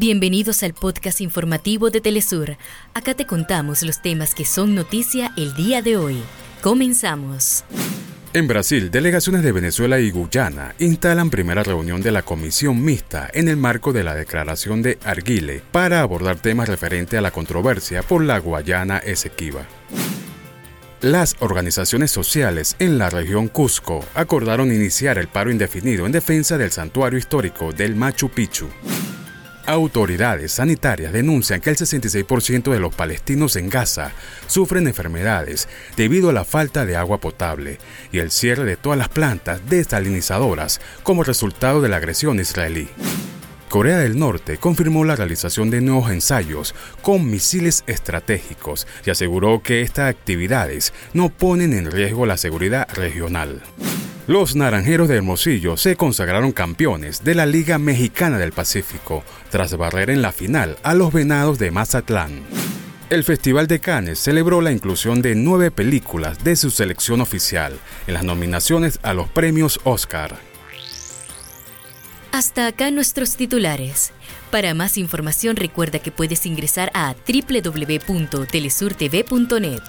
Bienvenidos al podcast informativo de Telesur. Acá te contamos los temas que son noticia el día de hoy. Comenzamos. En Brasil, delegaciones de Venezuela y Guyana instalan primera reunión de la Comisión Mixta en el marco de la declaración de Arguile para abordar temas referentes a la controversia por la Guayana Esequiba. Las organizaciones sociales en la región Cusco acordaron iniciar el paro indefinido en defensa del santuario histórico del Machu Picchu. Autoridades sanitarias denuncian que el 66% de los palestinos en Gaza sufren enfermedades debido a la falta de agua potable y el cierre de todas las plantas desalinizadoras como resultado de la agresión israelí. Corea del Norte confirmó la realización de nuevos ensayos con misiles estratégicos y aseguró que estas actividades no ponen en riesgo la seguridad regional. Los Naranjeros de Hermosillo se consagraron campeones de la Liga Mexicana del Pacífico tras barrer en la final a los Venados de Mazatlán. El Festival de Cannes celebró la inclusión de nueve películas de su selección oficial en las nominaciones a los premios Oscar. Hasta acá nuestros titulares. Para más información recuerda que puedes ingresar a www.telesurtv.net.